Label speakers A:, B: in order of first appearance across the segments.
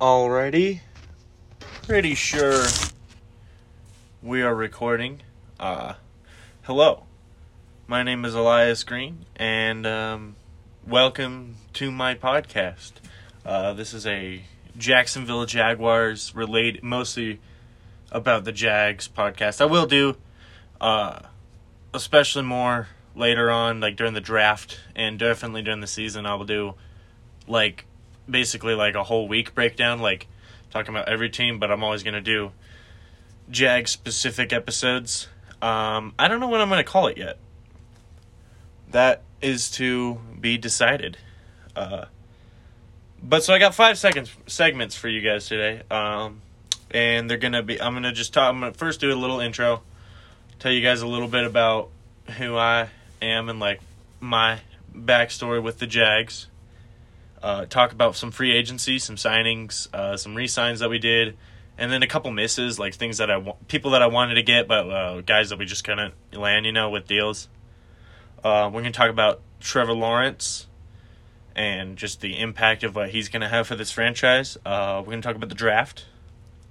A: Alrighty. Pretty sure we are recording. Uh, hello. My name is Elias Green, and um, welcome to my podcast. Uh, this is a Jacksonville Jaguars related, mostly about the Jags podcast. I will do, uh, especially more later on, like during the draft, and definitely during the season. I will do, like, basically like a whole week breakdown, like talking about every team. But I'm always gonna do Jag specific episodes. Um, I don't know what I'm gonna call it yet. That is to be decided. Uh, but so I got five seconds segments for you guys today. Um, and they're gonna be. I'm gonna just talk. I'm gonna first do a little intro, tell you guys a little bit about who I am and like my backstory with the Jags. Uh, talk about some free agency, some signings, uh, some re-signs that we did, and then a couple misses, like things that I want, people that I wanted to get, but uh, guys that we just couldn't land, you know, with deals. Uh, we're gonna talk about Trevor Lawrence and just the impact of what he's gonna have for this franchise. Uh, we're gonna talk about the draft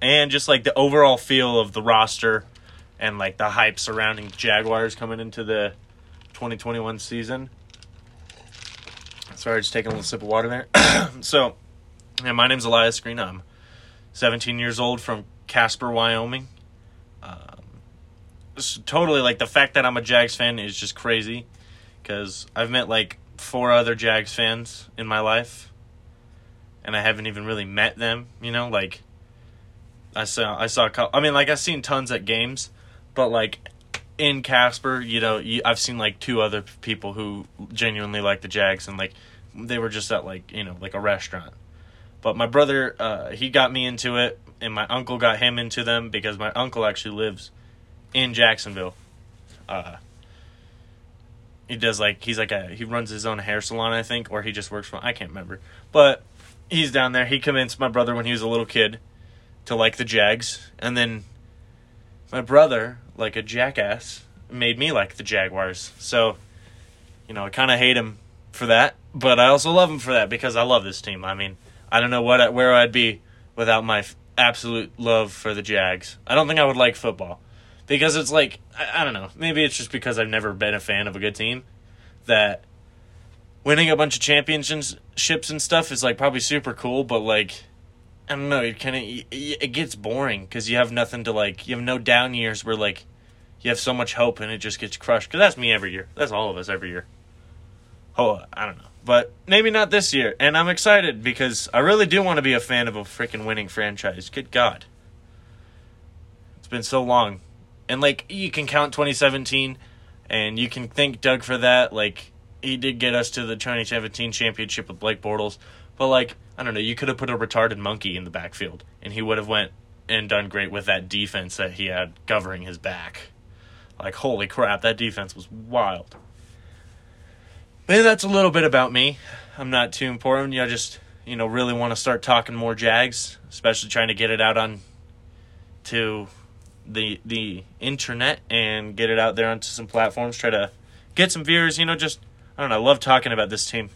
A: and just like the overall feel of the roster and like the hype surrounding Jaguars coming into the 2021 season. Sorry, just taking a little sip of water there. so, yeah, my name's Elias Green. I'm 17 years old from Casper, Wyoming. Um, totally like the fact that I'm a Jags fan is just crazy because I've met like four other Jags fans in my life, and I haven't even really met them. You know, like I saw I saw a couple, I mean, like I've seen tons at games, but like in Casper, you know, you, I've seen like two other people who genuinely like the Jags, and like they were just at like you know like a restaurant. But my brother, uh, he got me into it, and my uncle got him into them because my uncle actually lives in Jacksonville. Uh, he does like he's like a he runs his own hair salon, I think, or he just works for I can't remember. But he's down there. He convinced my brother when he was a little kid to like the Jags, and then my brother, like a jackass, made me like the Jaguars. So, you know, I kind of hate him for that, but I also love him for that because I love this team. I mean, I don't know what where I'd be without my f- absolute love for the Jags. I don't think I would like football because it's like I, I don't know. Maybe it's just because I've never been a fan of a good team that winning a bunch of championships and stuff is like probably super cool, but like I don't know. It kind of it gets boring because you have nothing to like. You have no down years where like you have so much hope and it just gets crushed. Because that's me every year. That's all of us every year. Oh, I don't know, but maybe not this year. And I'm excited because I really do want to be a fan of a freaking winning franchise. Good God, it's been so long, and like you can count 2017, and you can thank Doug for that. Like he did get us to the 2017 championship with Blake Bortles, but like I don't know, you could have put a retarded monkey in the backfield and he would have went and done great with that defense that he had covering his back. Like holy crap, that defense was wild. Maybe that's a little bit about me. I'm not too important. Know, just you know, really want to start talking more Jags, especially trying to get it out on to the the internet and get it out there onto some platforms. Try to get some viewers. You know, just I don't know. I love talking about this team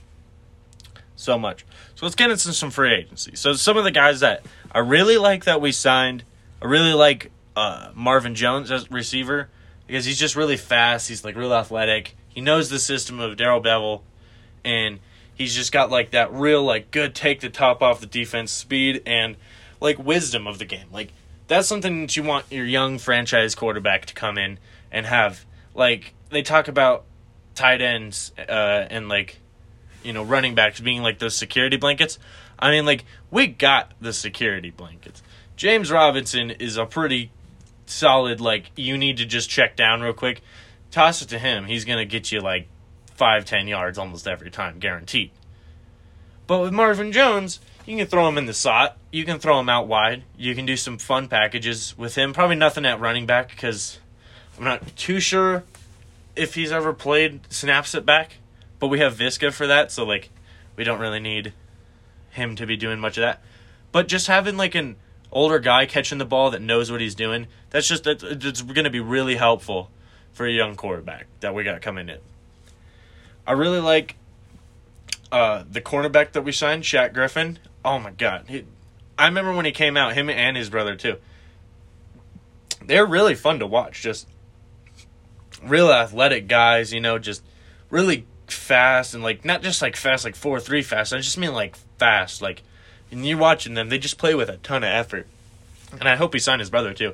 A: so much. So let's get into some free agency. So some of the guys that I really like that we signed, I really like uh, Marvin Jones as receiver because he's just really fast. He's like real athletic. He knows the system of Darrell Bevell, and he's just got like that real like good take the top off the defense speed and like wisdom of the game. Like that's something that you want your young franchise quarterback to come in and have. Like they talk about tight ends uh, and like you know, running backs being like those security blankets. I mean, like, we got the security blankets. James Robinson is a pretty solid, like, you need to just check down real quick. Toss it to him. He's going to get you like five, ten yards almost every time, guaranteed. But with Marvin Jones, you can throw him in the slot. You can throw him out wide. You can do some fun packages with him. Probably nothing at running back because I'm not too sure if he's ever played snaps at back. But we have Viska for that, so like we don't really need him to be doing much of that. But just having like an older guy catching the ball that knows what he's doing, that's just that's, it's going to be really helpful for a young quarterback that we got coming in. I really like uh, the cornerback that we signed, Shaq Griffin. Oh my god, he, I remember when he came out, him and his brother too. They're really fun to watch. Just real athletic guys, you know, just really fast and like not just like fast like four three fast. I just mean like fast. Like and you're watching them, they just play with a ton of effort. And I hope he signed his brother too.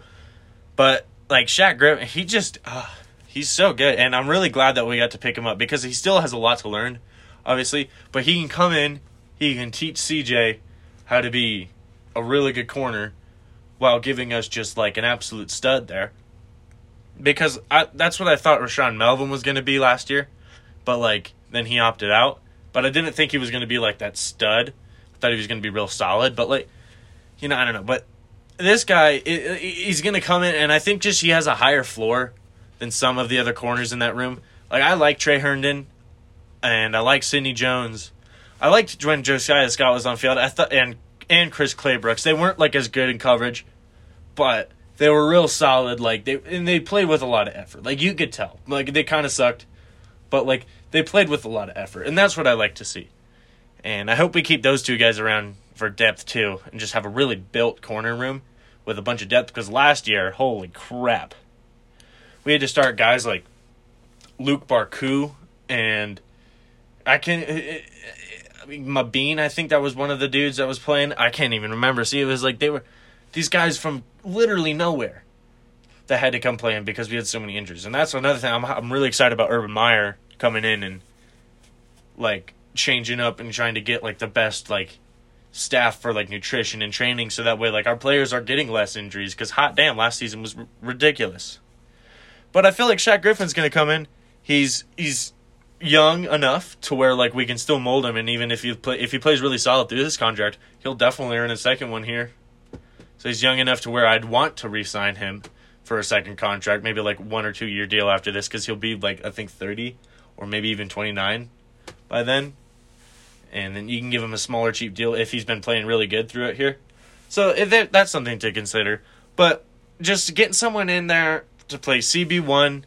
A: But like Shaq Griffin, he just uh, he's so good, and I'm really glad that we got to pick him up because he still has a lot to learn, obviously. But he can come in, he can teach CJ how to be a really good corner while giving us just like an absolute stud there. Because I, that's what I thought Rashaan Melvin was going to be last year, but like then he opted out. But I didn't think he was going to be like that stud. I thought he was going to be real solid, but like, you know, I don't know. But this guy, he's going to come in, and I think just he has a higher floor than some of the other corners in that room. Like I like Tre Herndon, and I like Sidney Jones. I liked when Josiah Scott was on field. I thought and and Chris Claybrooks. They weren't like as good in coverage, but they were real solid. Like they and they played with a lot of effort. Like you could tell. Like they kind of sucked, but like they played with a lot of effort, and that's what I like to see. And I hope we keep those two guys around for depth too, and just have a really built corner room with a bunch of depth. Because last year, holy crap, we had to start guys like Luq Barcoo and I can. Eh, eh, eh, I mean, I think that was one of the dudes that was playing. I can't even remember. See, it was like they were these guys from literally nowhere that had to come playing because we had so many injuries. And that's another thing. I'm I'm really excited about Urban Meyer coming in and like changing up and trying to get like the best like staff for like nutrition and training so that way like our players are getting less injuries because hot damn last season was r- ridiculous. But I feel like Shaq Griffin's gonna come in. He's he's young enough to where like we can still mold him, and even if he play if he plays really solid through this contract, he'll definitely earn a second one here. So he's young enough to where I'd want to re-sign him for a second contract, maybe like one or two year deal after this, because he'll be like I think thirty or maybe even twenty nine by then, and then you can give him a smaller cheap deal if he's been playing really good through it here. So eh, if that's something to consider, but just getting someone in there to play CB one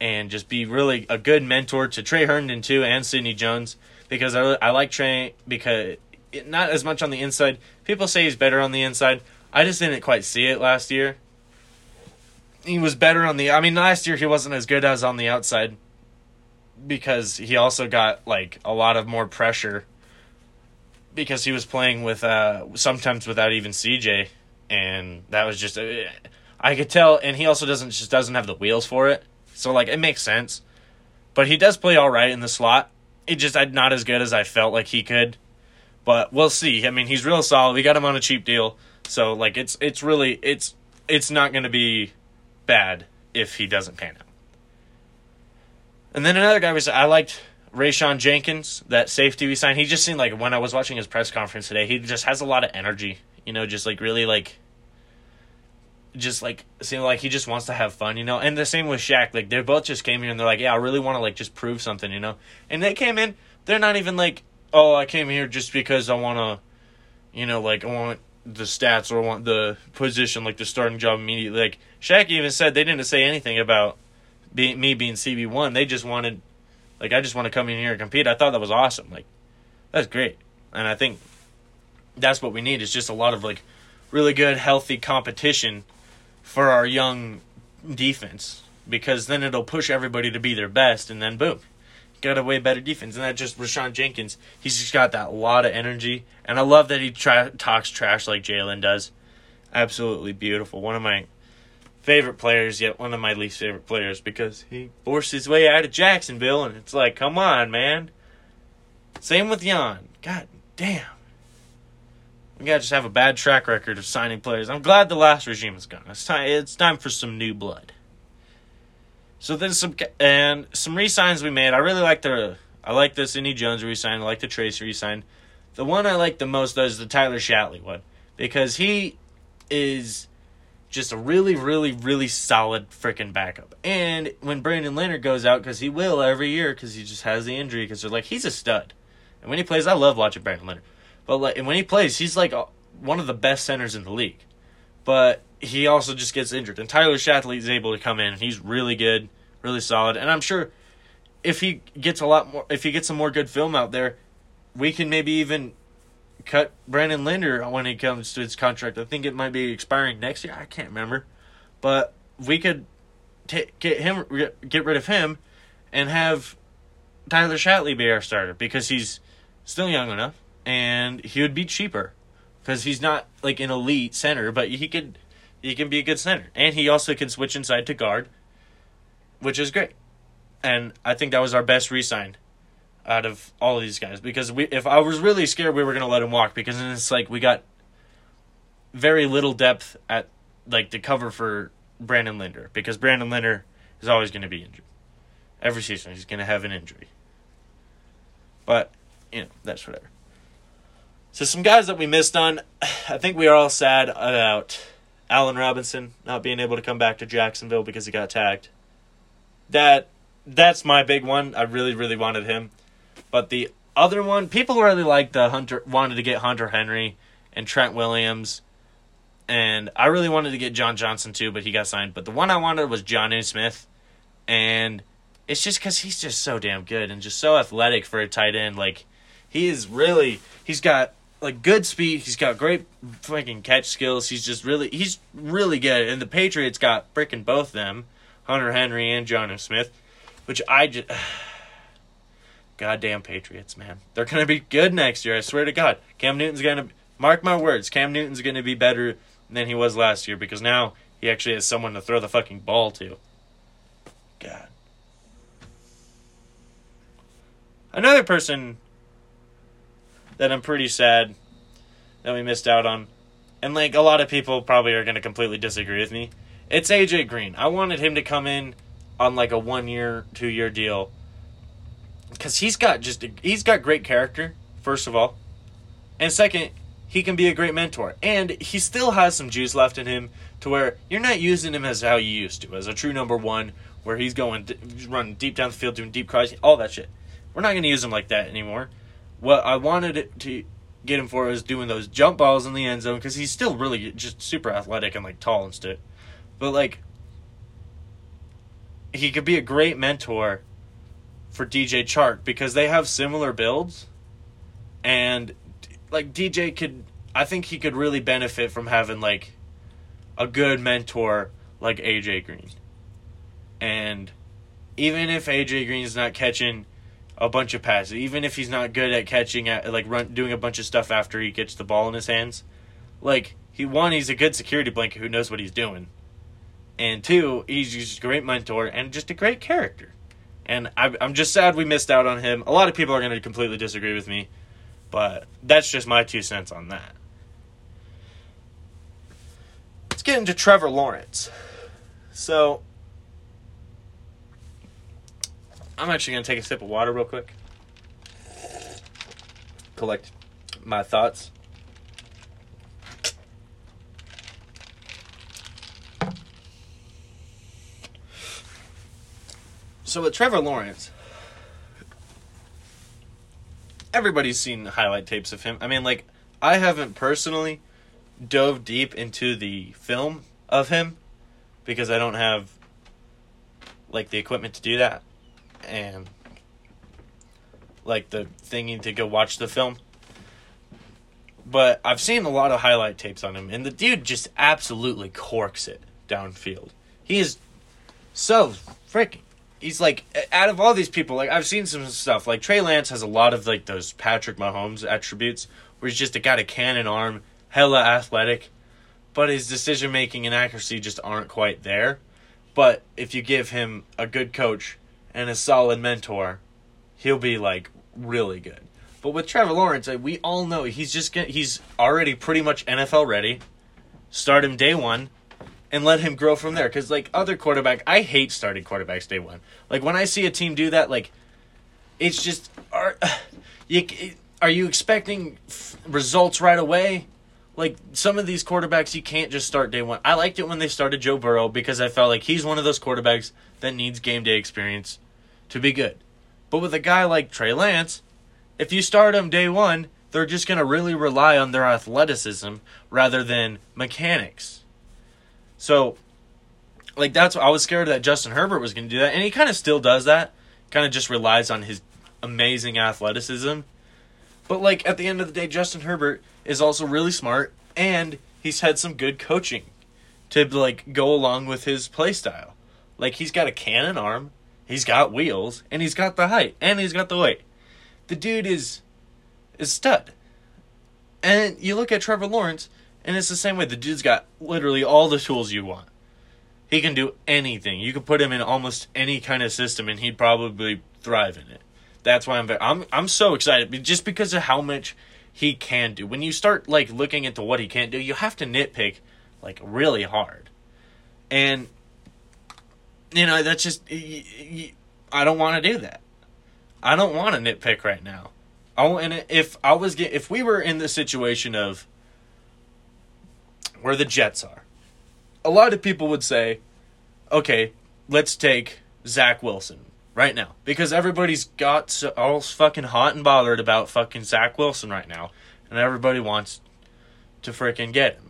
A: and just be really a good mentor to Tre Herndon too and Sidney Jones because I, I like Tre, because it, not as much on the inside. People say he's better on the inside. I just didn't quite see it last year. He was better on the. I mean, last year he wasn't as good as on the outside because he also got like a lot of more pressure because he was playing with uh sometimes without even CJ and that was just uh, I could tell and he also doesn't just doesn't have the wheels for it so like it makes sense. But he does play all right in the slot. It just I'm not as good as I felt like he could. But we'll see. I mean, he's real solid. We got him on a cheap deal. So like it's it's really it's it's not going to be bad if he doesn't pan out. And then another guy was I liked Rayshawn Jenkins, that safety we signed. He just seemed like when I was watching his press conference today, he just has a lot of energy. You know, just like really like just like seemed like he just wants to have fun, you know. And the same with Shaq. Like they both just came here and they're like, yeah, I really want to like just prove something, you know. And they came in, they're not even like, oh, I came here just because I want to, you know, like I want the stats or I want the position, like the starting job immediately. Like Shaq even said they didn't say anything about being me being CB one. They just wanted, like, I just want to come in here and compete. I thought that was awesome. Like, that's great, and I think that's what we need. Is just a lot of like really good, healthy competition for our young defense because then it'll push everybody to be their best, and then boom, got a way better defense. And that just Rayshawn Jenkins, he's just got that lot of energy, and I love that he tra- talks trash like Jalen does. Absolutely beautiful. One of my favorite players, yet one of my least favorite players because he forced his way out of Jacksonville, and it's like, come on, man. Same with Jan. God damn. We gotta just have a bad track record of signing players. I'm glad the last regime is gone. It's time. It's time for some new blood. So then some and some resigns we made. I really like the. I like the Sidney Jones resign. I like the Trace resign. The one I like the most though is the Tyler Shatley one because he is just a really, really, really solid freaking backup. And when Brandon Linder goes out, because he will every year, because he just has the injury, because they're like he's a stud. And when he plays, I love watching Brandon Linder. But like, and when he plays, he's like one of the best centers in the league. But he also just gets injured. And Tyler Shatley is able to come in, and he's really good, really solid. And I'm sure if he gets a lot more, if he gets some more good film out there, we can maybe even cut Brandon Linder when he comes to his contract. I think it might be expiring next year. I can't remember, but we could t- get him get rid of him and have Tyler Shatley be our starter because he's still young enough and he would be cheaper because he's not like an elite center, but he could he can be a good center and he also can switch inside to guard, which is great. And I think that was our best resign out of all these guys because we if I was really scared we were gonna let him walk because it's like we got very little depth at like the cover for Brandon Linder because Brandon Linder is always to be injured. Every season he's to have an injury. But, you know, that's whatever. So some guys that we missed on, I think we are all sad about Allen Robinson not being able to come back to Jacksonville because he got tagged. That that's my big one. I really really wanted him. But the other one, people really like the Hunter wanted to get Hunter Henry and Trent Williams and I really wanted to get John Johnson too, but he got signed. But the one I wanted was Jonnu Smith, and it's just because he's just so damn good and just so athletic for a tight end. Like he is really, he's got like good speed. He's got great fucking catch skills. He's just really, he's really good. And the Patriots got freaking both them, Hunter Henry and Jonnu Smith, which I just. Goddamn Patriots, man. They're going to be good next year. I swear to God. Cam Newton's going to, mark my words, Cam Newton's going to be better than he was last year because now he actually has someone to throw the fucking ball to. God. Another person that I'm pretty sad that we missed out on, and like a lot of people probably are going to completely disagree with me. It's AJ Green. I wanted him to come in on like a one year, two year deal because he's got just he's got great character. First of all, and second, he can be a great mentor. And he still has some juice left in him to where you're not using him as how you used to, as a true number one, where he's going running deep down the field, doing deep crossing, all that shit. We're not going to use him like that anymore. What I wanted to get him for was doing those jump balls in the end zone because he's still really just super athletic and like tall and stuff. But like, he could be a great mentor for DJ Chark because they have similar builds and like DJ could I think he could really benefit from having like a good mentor like AJ Green. And even if AJ Green's not catching a bunch of passes, even if he's not good at catching at like run doing a bunch of stuff after he gets the ball in his hands, like he one he's a good security blanket who knows what he's doing. And two, he's just a great mentor and just a great character. And I'm just sad we missed out on him. A lot of people are going to completely disagree with me but that's just my two cents on that. Let's get into Trevor Lawrence. So, I'm actually going to take a sip of water real quick, collect my thoughts. So, with Trevor Lawrence, everybody's seen highlight tapes of him. I mean, like I haven't personally dove deep into the film of him because I don't have like the equipment to do that and like the thingy to go watch the film. But I've seen a lot of highlight tapes on him and the dude just absolutely corks it downfield. He is so freaking he's like out of all these people, like I've seen some stuff. Like Trey Lance has a lot of like those Patrick Mahomes attributes, where he's just a got a cannon arm, hella athletic, but his decision making and accuracy just aren't quite there. But if you give him a good coach and a solid mentor, he'll be like really good. But with Trevor Lawrence, like, we all know he's just get, he's already pretty much NFL ready. Start him day one and let him grow from there. Because like other quarterback, I hate starting quarterbacks day one. Like when I see a team do that, like it's just are you are you expecting results right away? Like some of these quarterbacks, you can't just start day one. I liked it when they started Joe Burrow because I felt like he's one of those quarterbacks that needs game day experience to be good. But with a guy like Trey Lance, if you start him day one, they're just going to really rely on their athleticism rather than mechanics. So, like that's I was scared that Justin Herbert was going to do that, and he kind of still does that. Kind of just relies on his amazing athleticism. But like at the end of the day, Justin Herbert is also really smart and he's had some good coaching to like go along with his play style. Like he's got a cannon arm, he's got wheels, and he's got the height, and he's got the weight. The dude is is stud. And you look at Trevor Lawrence, and it's the same way. The dude's got literally all the tools you want. He can do anything. You could put him in almost any kind of system, and he'd probably thrive in it. That's why I'm very, I'm I'm so excited just because of how much he can do. When you start like looking into what he can't do, you have to nitpick like really hard. And you know, that's just I don't want to do that. I don't want to nitpick right now. Oh, and if I was get, if we were in the situation of where the Jets are, a lot of people would say, "Okay, let's take Zach Wilson right now," because everybody's got so, all fucking hot and bothered about fucking Zach Wilson right now, and everybody wants to freaking get him.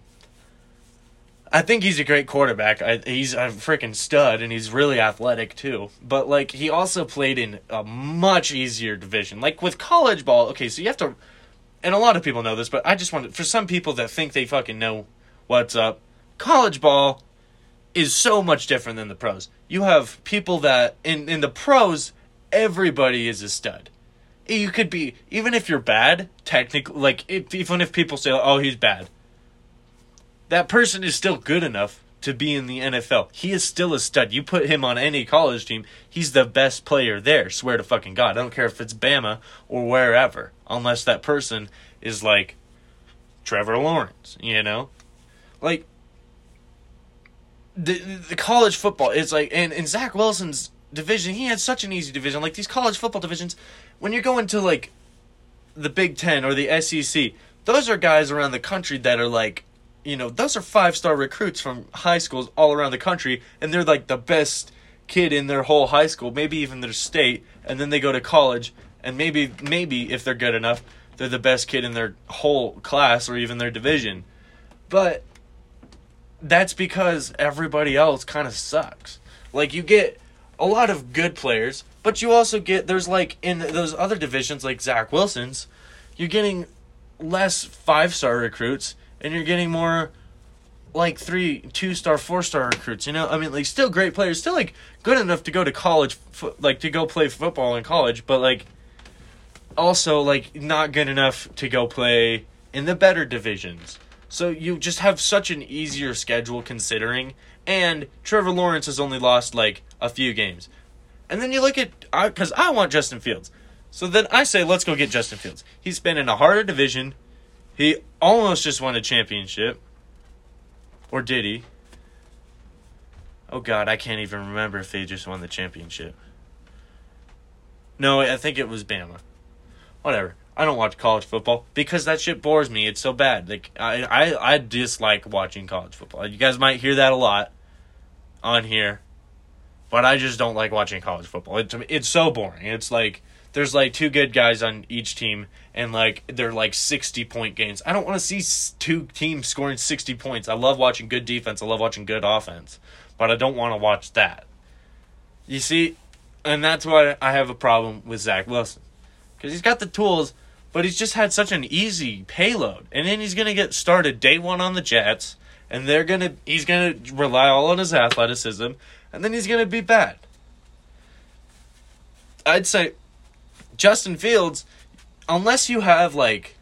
A: I think he's a great quarterback. I, he's a freaking stud, and he's really athletic too. But like, he also played in a much easier division. Like with college ball, okay, so you have to, and a lot of people know this, but I just want to, for some people that think they fucking know what's up, college ball is so much different than the pros. You have people that in in the pros, everybody is a stud. You could be even if you're bad, technically, like if, even if people say, "Oh, he's bad." that person is still good enough to be in the NFL. He is still a stud. You put him on any college team, he's the best player there. Swear to fucking God. I don't care if it's Bama or wherever, unless that person is like Trevor Lawrence, you know? Like, the, the college football is like, and, and Zach Wilson's division, he had such an easy division. Like, these college football divisions, when you're going to like the Big Ten or the SEC, those are guys around the country that are like you know, those are five star recruits from high schools all around the country, and they're like the best kid in their whole high school, maybe even their state, and then they go to college, and maybe, maybe if they're good enough, they're the best kid in their whole class or even their division. But that's because everybody else kind of sucks. Like, you get a lot of good players, but you also get, there's like in those other divisions, like Zach Wilson's, you're getting less five star recruits and you're getting more like three, two star, four star recruits. You know, I mean, like still great players, still like good enough to go to college, fo- like to go play football in college, but like also like not good enough to go play in the better divisions. So you just have such an easier schedule considering, and Trevor Lawrence has only lost like a few games. And then you look at because I, I want Justin Fields. So then I say, let's go get Justin Fields. He's been in a harder division. He almost just won a championship. Or did he? Oh god, I can't even remember if they just won the championship. No, I think it was Bama. Whatever. I don't watch college football because that shit bores me. It's so bad. Like I, I, I dislike watching college football. You guys might hear that a lot on here, but I just don't like watching college football. It's it's so boring. It's like there's like two good guys on each team and like they're like 60 point games. I don't want to see two teams scoring 60 points. I love watching good defense. I love watching good offense, but I don't want to watch that. You see, and that's why I have a problem with Zach Wilson because he's got the tools, but he's just had such an easy payload, and then he's gonna get started day one on the Jets, and they're gonna he's gonna rely all on his athleticism, and then he's gonna be bad. I'd say Justin Fields, unless you have like,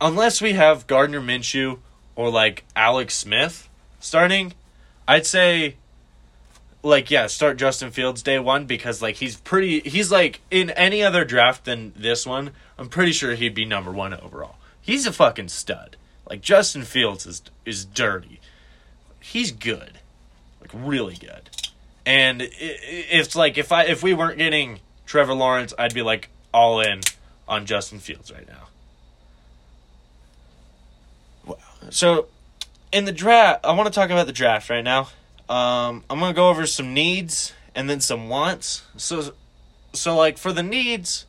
A: unless we have Gardner Minshew or like Alex Smith starting, I'd say, like yeah, start Justin Fields day one because like he's pretty. He's like in any other draft than this one. I'm pretty sure he'd be number one overall. He's a fucking stud. Like Justin Fields is is dirty. He's good, like really good. And it, it's like if I if we weren't getting Trevor Lawrence, I'd be like all in on Justin Fields right now. Wow. So, in the draft, I want to talk about the draft right now. Um, I'm gonna go over some needs and then some wants. So, so like for the needs,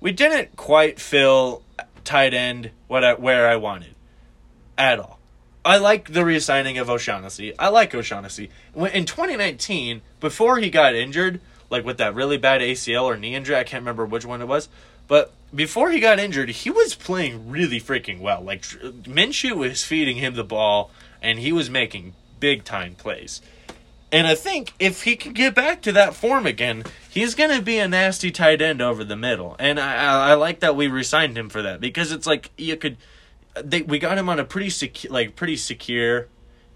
A: we didn't quite fill tight end what I, where I wanted at all. I like the reassigning of O'Shaughnessy. I like O'Shaughnessy. In 2019, before he got injured, like with that really bad ACL or knee injury. I can't remember which one it was, but before he got injured, he was playing really freaking well. Like Minshew was feeding him the ball, and he was making big time plays. And I think if he can get back to that form again, he's going to be a nasty tight end over the middle. And I, I, I like that we resigned him for that because it's like you could, they, we got him on a pretty secure, like pretty secure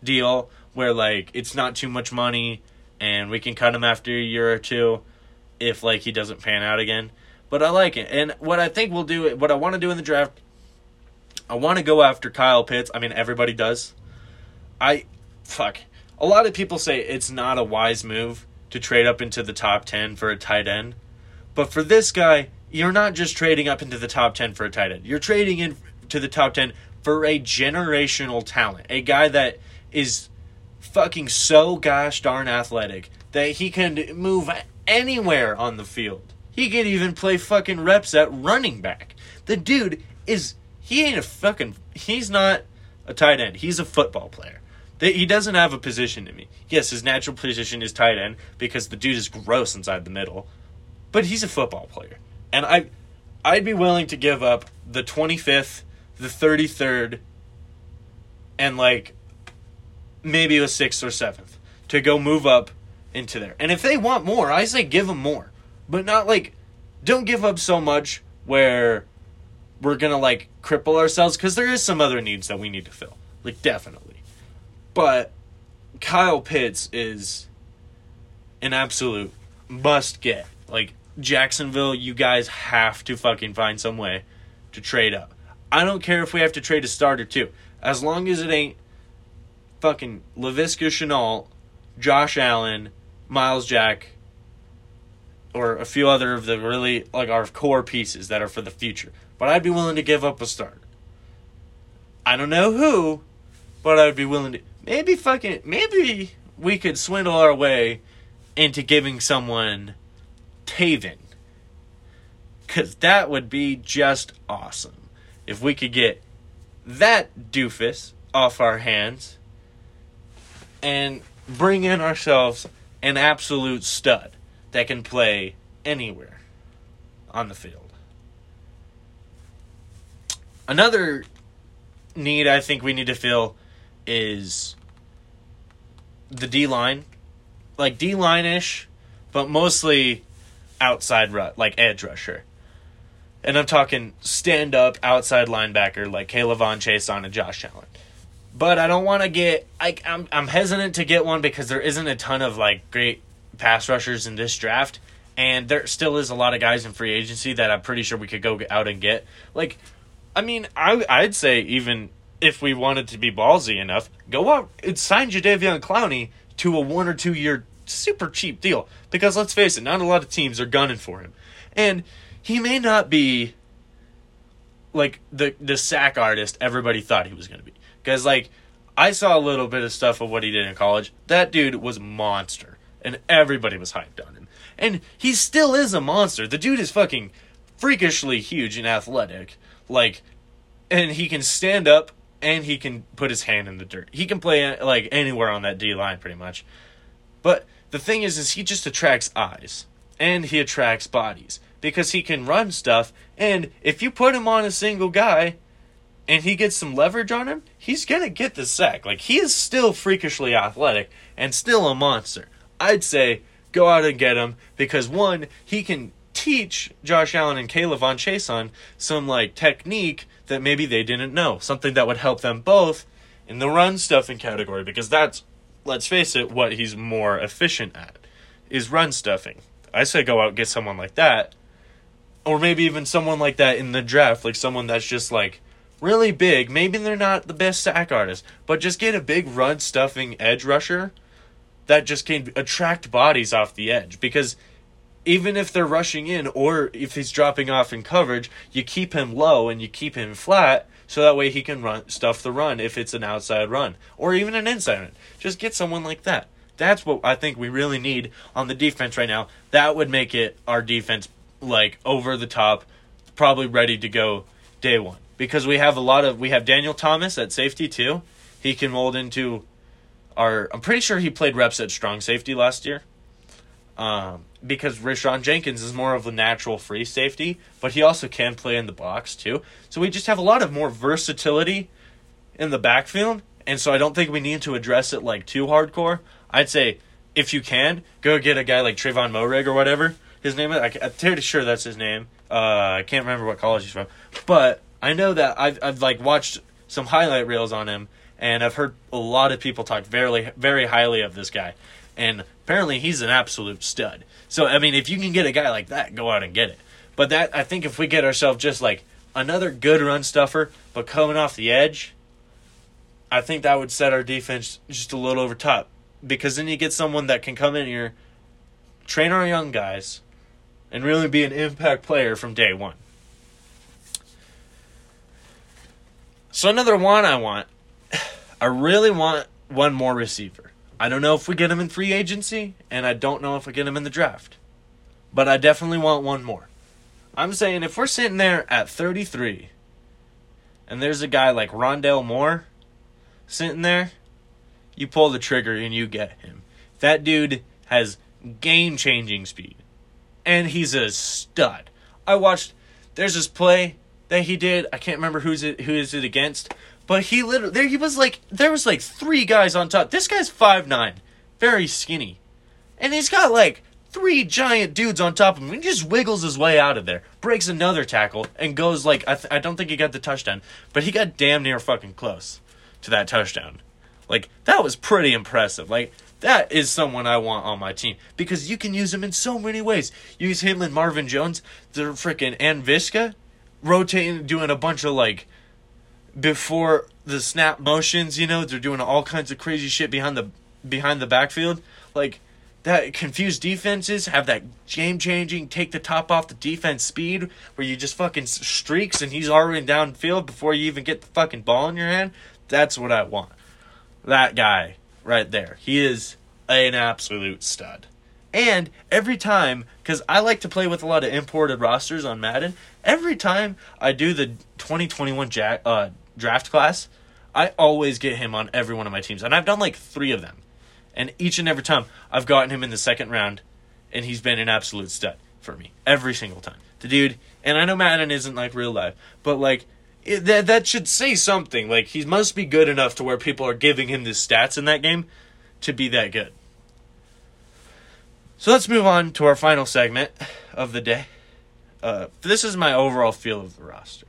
A: deal where like it's not too much money, and we can cut him after a year or two, if like he doesn't pan out again. But I like it, and what I think we'll do, what I want to do in the draft, I want to go after Kyle Pitts. I mean, everybody does. I, fuck a lot of people say it's not a wise move to trade up into the top 10 for a tight end. But for this guy, you're not just trading up into the top 10 for a tight end. You're trading into the top 10 for a generational talent. A guy that is fucking so gosh darn athletic that he can move anywhere on the field. He can even play fucking reps at running back. The dude is he ain't a fucking he's not a tight end. He's a football player. He doesn't have a position to me. Yes, his natural position is tight end because the dude is gross inside the middle, but he's a football player, and I, I'd be willing to give up the twenty fifth, the thirty third, and like maybe a sixth or seventh to go move up into there. And if they want more, I say give them more, but not like don't give up so much where we're gonna like cripple ourselves because there is some other needs that we need to fill. Like definitely. But Kyle Pitts is an absolute must get. Like Jacksonville, you guys have to fucking find some way to trade up. I don't care if we have to trade a starter too. As long as it ain't fucking Laviska Shenault, Josh Allen, Myles Jack, or a few other of the really like our core pieces that are for the future. But I'd be willing to give up a starter. I don't know who, but I would be willing to maybe fucking maybe we could swindle our way into giving someone Taven. Cause that would be just awesome. If we could get that doofus off our hands and bring in ourselves an absolute stud that can play anywhere on the field. Another need I think we need to fill is the D line, like D line ish, but mostly outside rut, like edge rusher. And I'm talking stand up outside linebacker like K'Lavon Chaisson and Josh Allen. But I don't want to get like I'm I'm hesitant to get one because there isn't a ton of like great pass rushers in this draft, and there still is a lot of guys in free agency that I'm pretty sure we could go out and get. Like, I mean, I I'd say even if we wanted to be ballsy enough, go out and sign Jadeveon Clowney to a one or two year super cheap deal. Because let's face it, not a lot of teams are gunning for him. And he may not be like the the sack artist everybody thought he was going to be. Because like I saw a little bit of stuff of what he did in college. That dude was monster, and everybody was hyped on him. And he still is a monster. The dude is fucking freakishly huge and athletic. Like, and he can stand up and he can put his hand in the dirt. He can play uh, like anywhere on that D line pretty much. But the thing is is he just attracts eyes and he attracts bodies because he can run stuff and if you put him on a single guy and he gets some leverage on him, he's going to get the sack. Like he is still freakishly athletic and still a monster. I'd say go out and get him because one, he can teach Josh Allen and K'Lavon Chaisson some like technique that maybe they didn't know. Something that would help them both in the run stuffing category because that's let's face it, what he's more efficient at is run stuffing. I say go out get someone like that. Or maybe even someone like that in the draft, like someone that's just like really big. Maybe they're not the best sack artist, but just get a big run stuffing edge rusher that just can attract bodies off the edge because even if they're rushing in or if he's dropping off in coverage, you keep him low and you keep him flat so that way he can run stuff the run if it's an outside run or even an inside run. Just get someone like that. That's what I think we really need on the defense right now. That would make it our defense like over the top, probably ready to go day one. Because we have a lot of we have Daniel Thomas at safety too. He can mold into our I'm pretty sure he played reps at strong safety last year. Um, because Rayshawn Jenkins is more of a natural free safety, but he also can play in the box too. So we just have a lot of more versatility in the backfield, and so I don't think we need to address it like too hardcore. I'd say if you can, go get a guy like Trevon Moehrig or whatever his name is. I, am pretty sure that's his name. Uh, I can't remember what college he's from, but I know that I've I've like watched some highlight reels on him, and I've heard a lot of people talk very very highly of this guy, and apparently he's an absolute stud. So I mean, if you can get a guy like that, go out and get it. But that I think if we get ourselves just like another good run stuffer, but coming off the edge, I think that would set our defense just a little over top. Because then you get someone that can come in here, train our young guys, and really be an impact player from day one. So another one I want, I really want one more receiver. I don't know if we get him in free agency, and I don't know if we get him in the draft. But I definitely want one more. I'm saying if we're sitting there at 33, and there's a guy like Rondale Moore sitting there, you pull the trigger and you get him. That dude has game changing speed. And he's a stud. I watched there's this play that he did. I can't remember who's it who is it against, but he literally there he was like there was like three guys on top. This guy's five nine, very skinny, and he's got like three giant dudes on top of him. He just wiggles his way out of there, breaks another tackle, and goes like I th- I don't think he got the touchdown, but he got damn near fucking close to that touchdown. Like that was pretty impressive. Like that is someone I want on my team because you can use him in so many ways. Use him and Marvin Jones, the freaking and Viska, rotating, doing a bunch of like before the snap motions, you know, they're doing all kinds of crazy shit behind the behind the backfield. Like that confused defenses have that game changing take the top off the defense speed where you just fucking streaks and he's already downfield before you even get the fucking ball in your hand. That's what I want. That guy right there. He is an absolute stud. And every time, because I like to play with a lot of imported rosters on Madden, every time I do the 2021 jack, uh, draft class, I always get him on every one of my teams. And I've done like three of them. And each and every time I've gotten him in the second round, and he's been an absolute stud for me every single time. The dude, and I know Madden isn't like real life, but like it, that that should say something. Like he must be good enough to where people are giving him the stats in that game to be that good. So let's move on to our final segment of the day. Uh, this is my overall feel of the roster.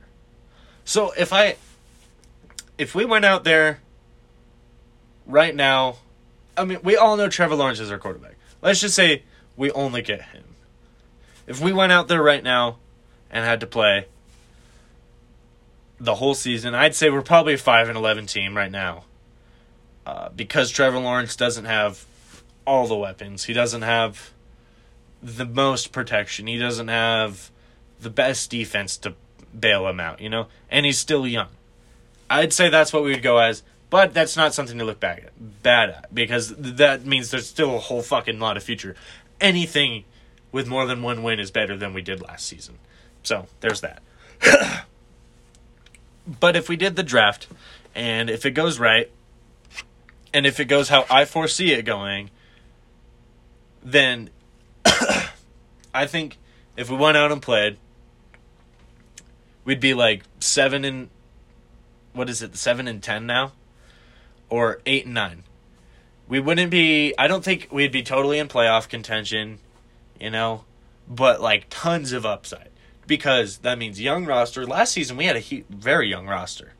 A: So if I if we went out there right now, I mean, we all know Trevor Lawrence is our quarterback. Let's just say we only get him. If we went out there right now and had to play the whole season, I'd say we're probably a 5 and 11 team right now. Uh, because Trevor Lawrence doesn't have all the weapons. He doesn't have the most protection. He doesn't have the best defense to bail him out, you know? And he's still young. I'd say that's what we would go as, but that's not something to look back at, bad at because that means there's still a whole fucking lot of future. Anything with more than one win is better than we did last season. So, there's that. but if we did the draft and if it goes right and if it goes how I foresee it going, then I think if we went out and played, we'd be like seven and what is it, seven and ten now, or eight and nine. We wouldn't be. I don't think we'd be totally in playoff contention, you know, but like tons of upside because that means young roster. Last season we had a very young roster,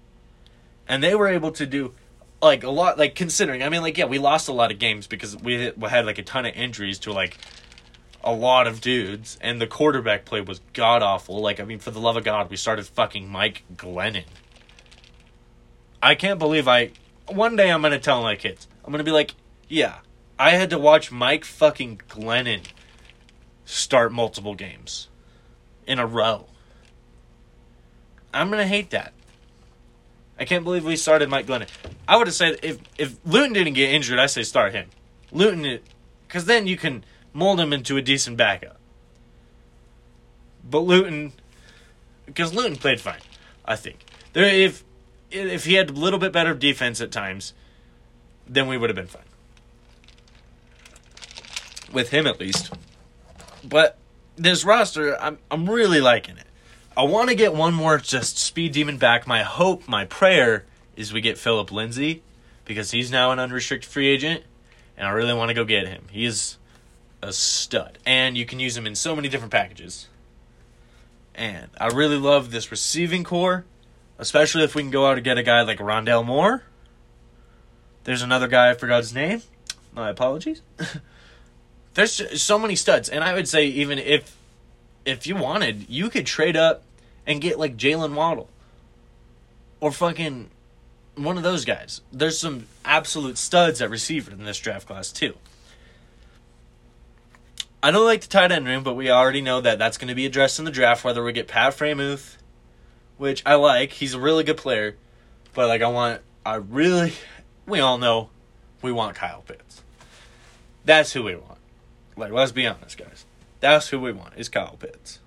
A: and they were able to do like a lot. Like considering, I mean, like yeah, we lost a lot of games because we had like a ton of injuries to like a lot of dudes, and the quarterback play was god awful. Like, I mean, for the love of God, we started fucking Mike Glennon. I can't believe I. One day I'm gonna tell my kids. I'm gonna be like, yeah, I had to watch Mike fucking Glennon start multiple games in a row. I'm gonna hate that. I can't believe we started Mike Glennon. I would have said if if Luton didn't get injured, I say start him. Luton, eh, because then you can mold him into a decent backup. But Luton, because Luton played fine, I think. There, if if he had a little bit better defense at times, then we would have been fine. with him at least. But this roster, I'm I'm really liking it. I want to get one more just speed demon back. My hope, my prayer is we get Phillip Lindsay because he's now an unrestricted free agent, and I really want to go get him. He's a stud, and you can use him in so many different packages. And I really love this receiving core, especially if we can go out and get a guy like Rondale Moore. There's another guy I forgot his name. My apologies. There's so many studs, and I would say even if if you wanted, you could trade up and get like Jaylen Waddle or fucking one of those guys. There's some absolute studs at receiver in this draft class too. I don't like the tight end room, but we already know that that's going to be addressed in the draft. Whether we get Pat Freiermuth, which I like, he's a really good player, but like I want, I really, we all know, we want Kyle Pitts. That's who we want. Like, let's be honest, guys. That's who we want is Kyle Pitts.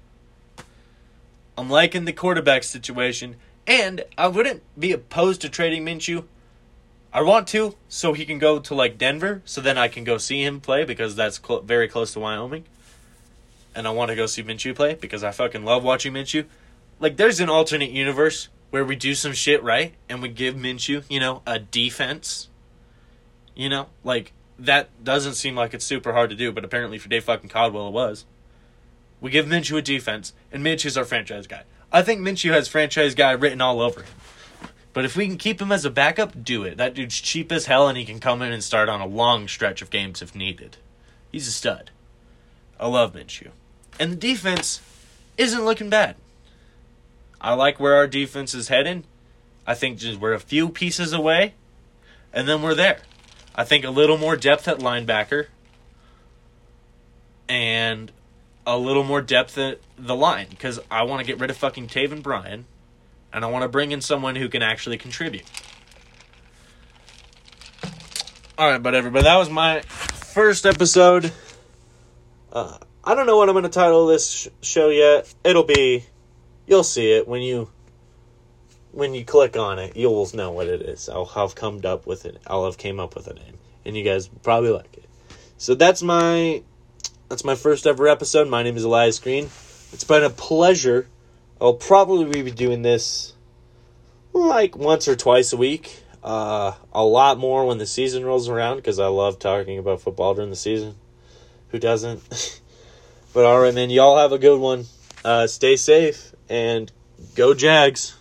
A: I'm liking the quarterback situation, and I wouldn't be opposed to trading Minshew. I want to, so he can go to like Denver, so then I can go see him play because that's cl- very close to Wyoming. And I want to go see Minshew play because I fucking love watching Minshew. Like, there's an alternate universe where we do some shit right and we give Minshew, you know, a defense. You know, like that doesn't seem like it's super hard to do, but apparently for Dave fucking Caldwell it was. We give Minshew a defense, and Minshew's our franchise guy. I think Minshew has franchise guy written all over him. But if we can keep him as a backup, do it. That dude's cheap as hell, and he can come in and start on a long stretch of games if needed. He's a stud. I love Minshew. And the defense isn't looking bad. I like where our defense is heading. I think just we're a few pieces away, and then we're there. I think a little more depth at linebacker, and a little more depth at the line because I want to get rid of fucking Taven Bryan, and I want to bring in someone who can actually contribute. All right, but everybody, that was my first episode. Uh, I don't know what I'm going to title this sh- show yet. It'll be, you'll see it when you when you click on it. You'll know what it is. I'll have come up with it. I'll have came up with a name, and you guys probably like it. So that's my that's my first ever episode. My name is Elias Green. It's been a pleasure. I'll probably be doing this like once or twice a week. Uh, a lot more when the season rolls around because I love talking about football during the season. Who doesn't? but all right, man. Y'all have a good one. Uh, stay safe and go Jags.